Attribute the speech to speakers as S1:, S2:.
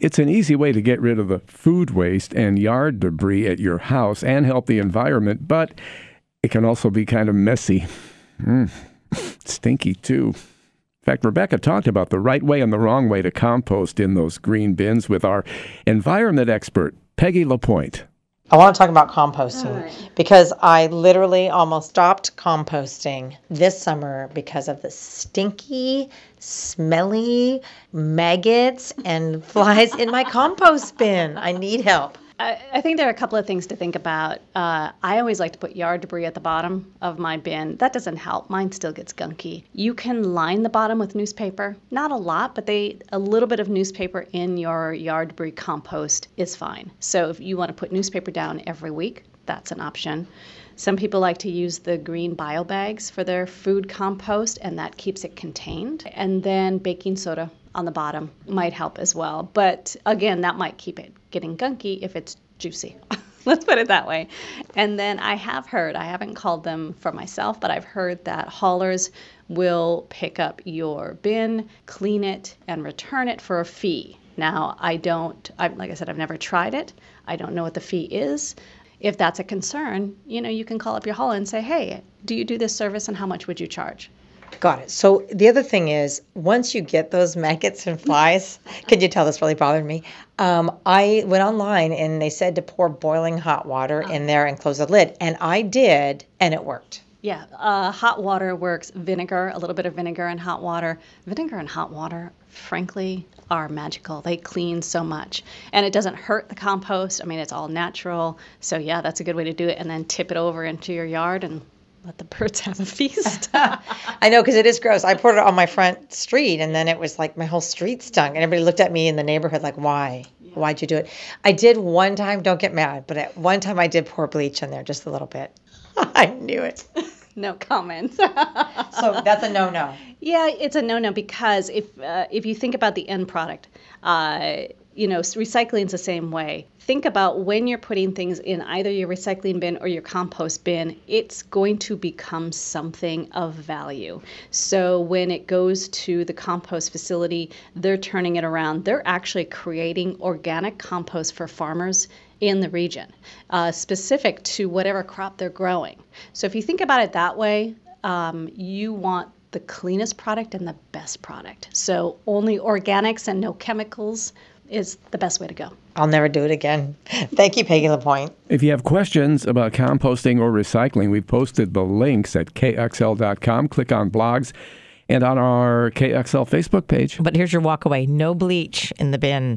S1: It's an easy way to get rid of the food waste and yard debris at your house and help the environment, but it can also be kind of messy. Mm. Stinky, too. In fact, Rebecca talked about the right way and the wrong way to compost in those green bins with our environment expert, Peggy La Point.
S2: I want to talk about composting right. because I literally almost stopped composting this summer because of the stinky, smelly maggots and flies in my compost bin. I need help.
S3: I, think there are a couple of things to think about. Uh, I always like to put yard debris at the bottom of my bin. That doesn't help. Mine still gets gunky. You can line the bottom with newspaper. Not a lot, but they a little bit of newspaper in your yard debris compost is fine. So if you want to put newspaper down every week, that's an option. Some people like to use the green bio bags for their food compost, and that keeps it contained. And then baking soda on the bottom might help as well. But again, that might keep it getting gunky if it's juicy. Let's put it that way. And then I have heard, I haven't called them for myself, but I've heard that haulers will pick up your bin, clean it, and return it for a fee. Now, I don't, I, like I said, I've never tried it. I don't know what the fee is. If that's a concern, you know, you can call up your hauler and say, hey, do you do this service and how much would you charge?
S2: Got it. So the other thing is, once you get those maggots and flies, could you tell this really bothered me? Um, I went online and they said to pour boiling hot water in there and close the lid, and I did, and it worked.
S3: Yeah, uh, hot water works. Vinegar, a little bit of vinegar and hot water. Vinegar and hot water, frankly, are magical. They clean so much. And it doesn't hurt the compost. I mean, it's all natural. So, yeah, that's a good way to do it. And then tip it over into your yard and let the birds have a feast.
S2: I know because it is gross. I poured it on my front street, and then it was like my whole street stunk, and everybody looked at me in the neighborhood like, "Why? Yeah. Why'd you do it?" I did one time. Don't get mad, but at one time I did pour bleach in there just a little bit. I knew it.
S3: no comments.
S2: so that's a no-no.
S3: Yeah, it's a no-no because if uh, if you think about the end product, uh, you know, recycling is the same way. Think about when you're putting things in either your recycling bin or your compost bin, it's going to become something of value. So when it goes to the compost facility, they're turning it around. They're actually creating organic compost for farmers in the region, uh, specific to whatever crop they're growing. So if you think about it that way, um, you want the cleanest product and the best product. So only organics and no chemicals is the best way to go.
S2: I'll never do it again. Thank you, Peggy La Point.
S1: If you have questions about composting or recycling, we've posted the links at kxl.com. Click on blogs and on our KXL Facebook page.
S4: But here's your walkaway no bleach in the bin.